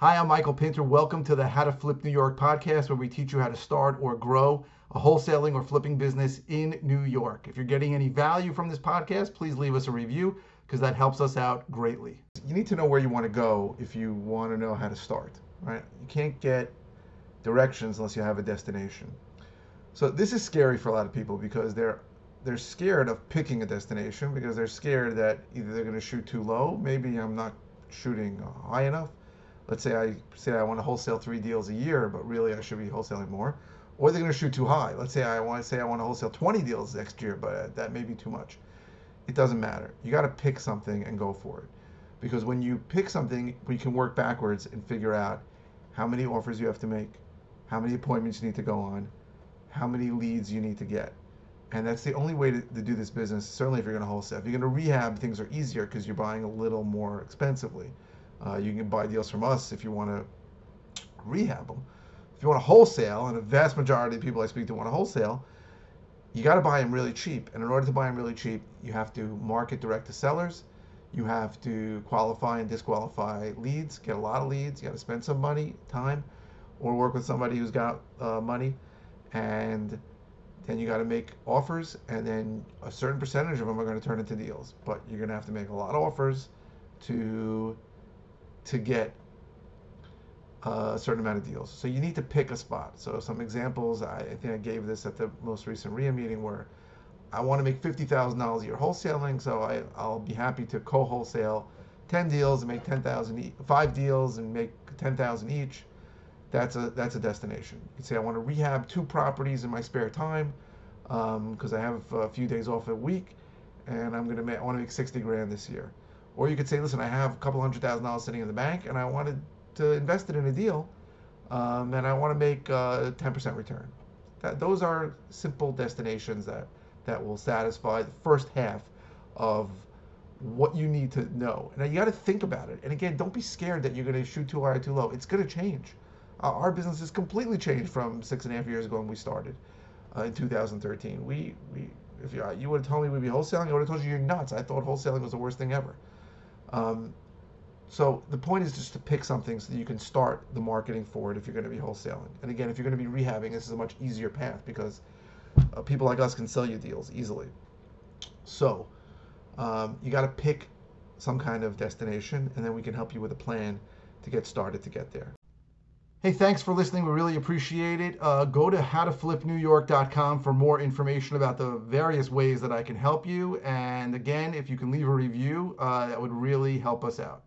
Hi, I'm Michael Pinter. Welcome to the How to Flip New York podcast, where we teach you how to start or grow a wholesaling or flipping business in New York. If you're getting any value from this podcast, please leave us a review because that helps us out greatly. You need to know where you want to go if you want to know how to start, right? You can't get directions unless you have a destination. So this is scary for a lot of people because they're they're scared of picking a destination because they're scared that either they're going to shoot too low, maybe I'm not shooting uh, high enough. Let's say I say I want to wholesale three deals a year, but really I should be wholesaling more. Or they're going to shoot too high. Let's say I want to say I want to wholesale 20 deals next year, but uh, that may be too much. It doesn't matter. You got to pick something and go for it. Because when you pick something, we can work backwards and figure out how many offers you have to make, how many appointments you need to go on, how many leads you need to get. And that's the only way to, to do this business, certainly if you're going to wholesale. If you're going to rehab, things are easier because you're buying a little more expensively. Uh, you can buy deals from us if you want to rehab them. If you want to wholesale, and a vast majority of people I speak to want to wholesale, you got to buy them really cheap. And in order to buy them really cheap, you have to market direct to sellers. You have to qualify and disqualify leads, get a lot of leads. You got to spend some money, time, or work with somebody who's got uh, money. And then you got to make offers, and then a certain percentage of them are going to turn into deals. But you're going to have to make a lot of offers to to get a certain amount of deals. So you need to pick a spot. So some examples, I, I think I gave this at the most recent RIA meeting where I want to make $50,000 a year wholesaling, so I, I'll be happy to co-wholesale 10 deals and make 10,000 e- five deals and make 10,000 each. That's a that's a destination. You say I want to rehab two properties in my spare time because um, I have a few days off a week, and I'm gonna make I want to make 60 grand this year. Or you could say, listen, I have a couple hundred thousand dollars sitting in the bank, and I wanted to invest it in a deal, um, and I want to make a 10% return. That, those are simple destinations that that will satisfy the first half of what you need to know. Now you got to think about it. And again, don't be scared that you're going to shoot too high or too low. It's going to change. Uh, our business has completely changed from six and a half years ago when we started uh, in 2013. We we if you, you would have told me we'd be wholesaling, I would have told you you're nuts. I thought wholesaling was the worst thing ever. Um, so the point is just to pick something so that you can start the marketing for it if you're going to be wholesaling. And again, if you're going to be rehabbing, this is a much easier path because uh, people like us can sell you deals easily. So um, you got to pick some kind of destination, and then we can help you with a plan to get started to get there. Hey, thanks for listening. We really appreciate it. Uh, go to howtoflipnewyork.com for more information about the various ways that I can help you. And again, if you can leave a review, uh, that would really help us out.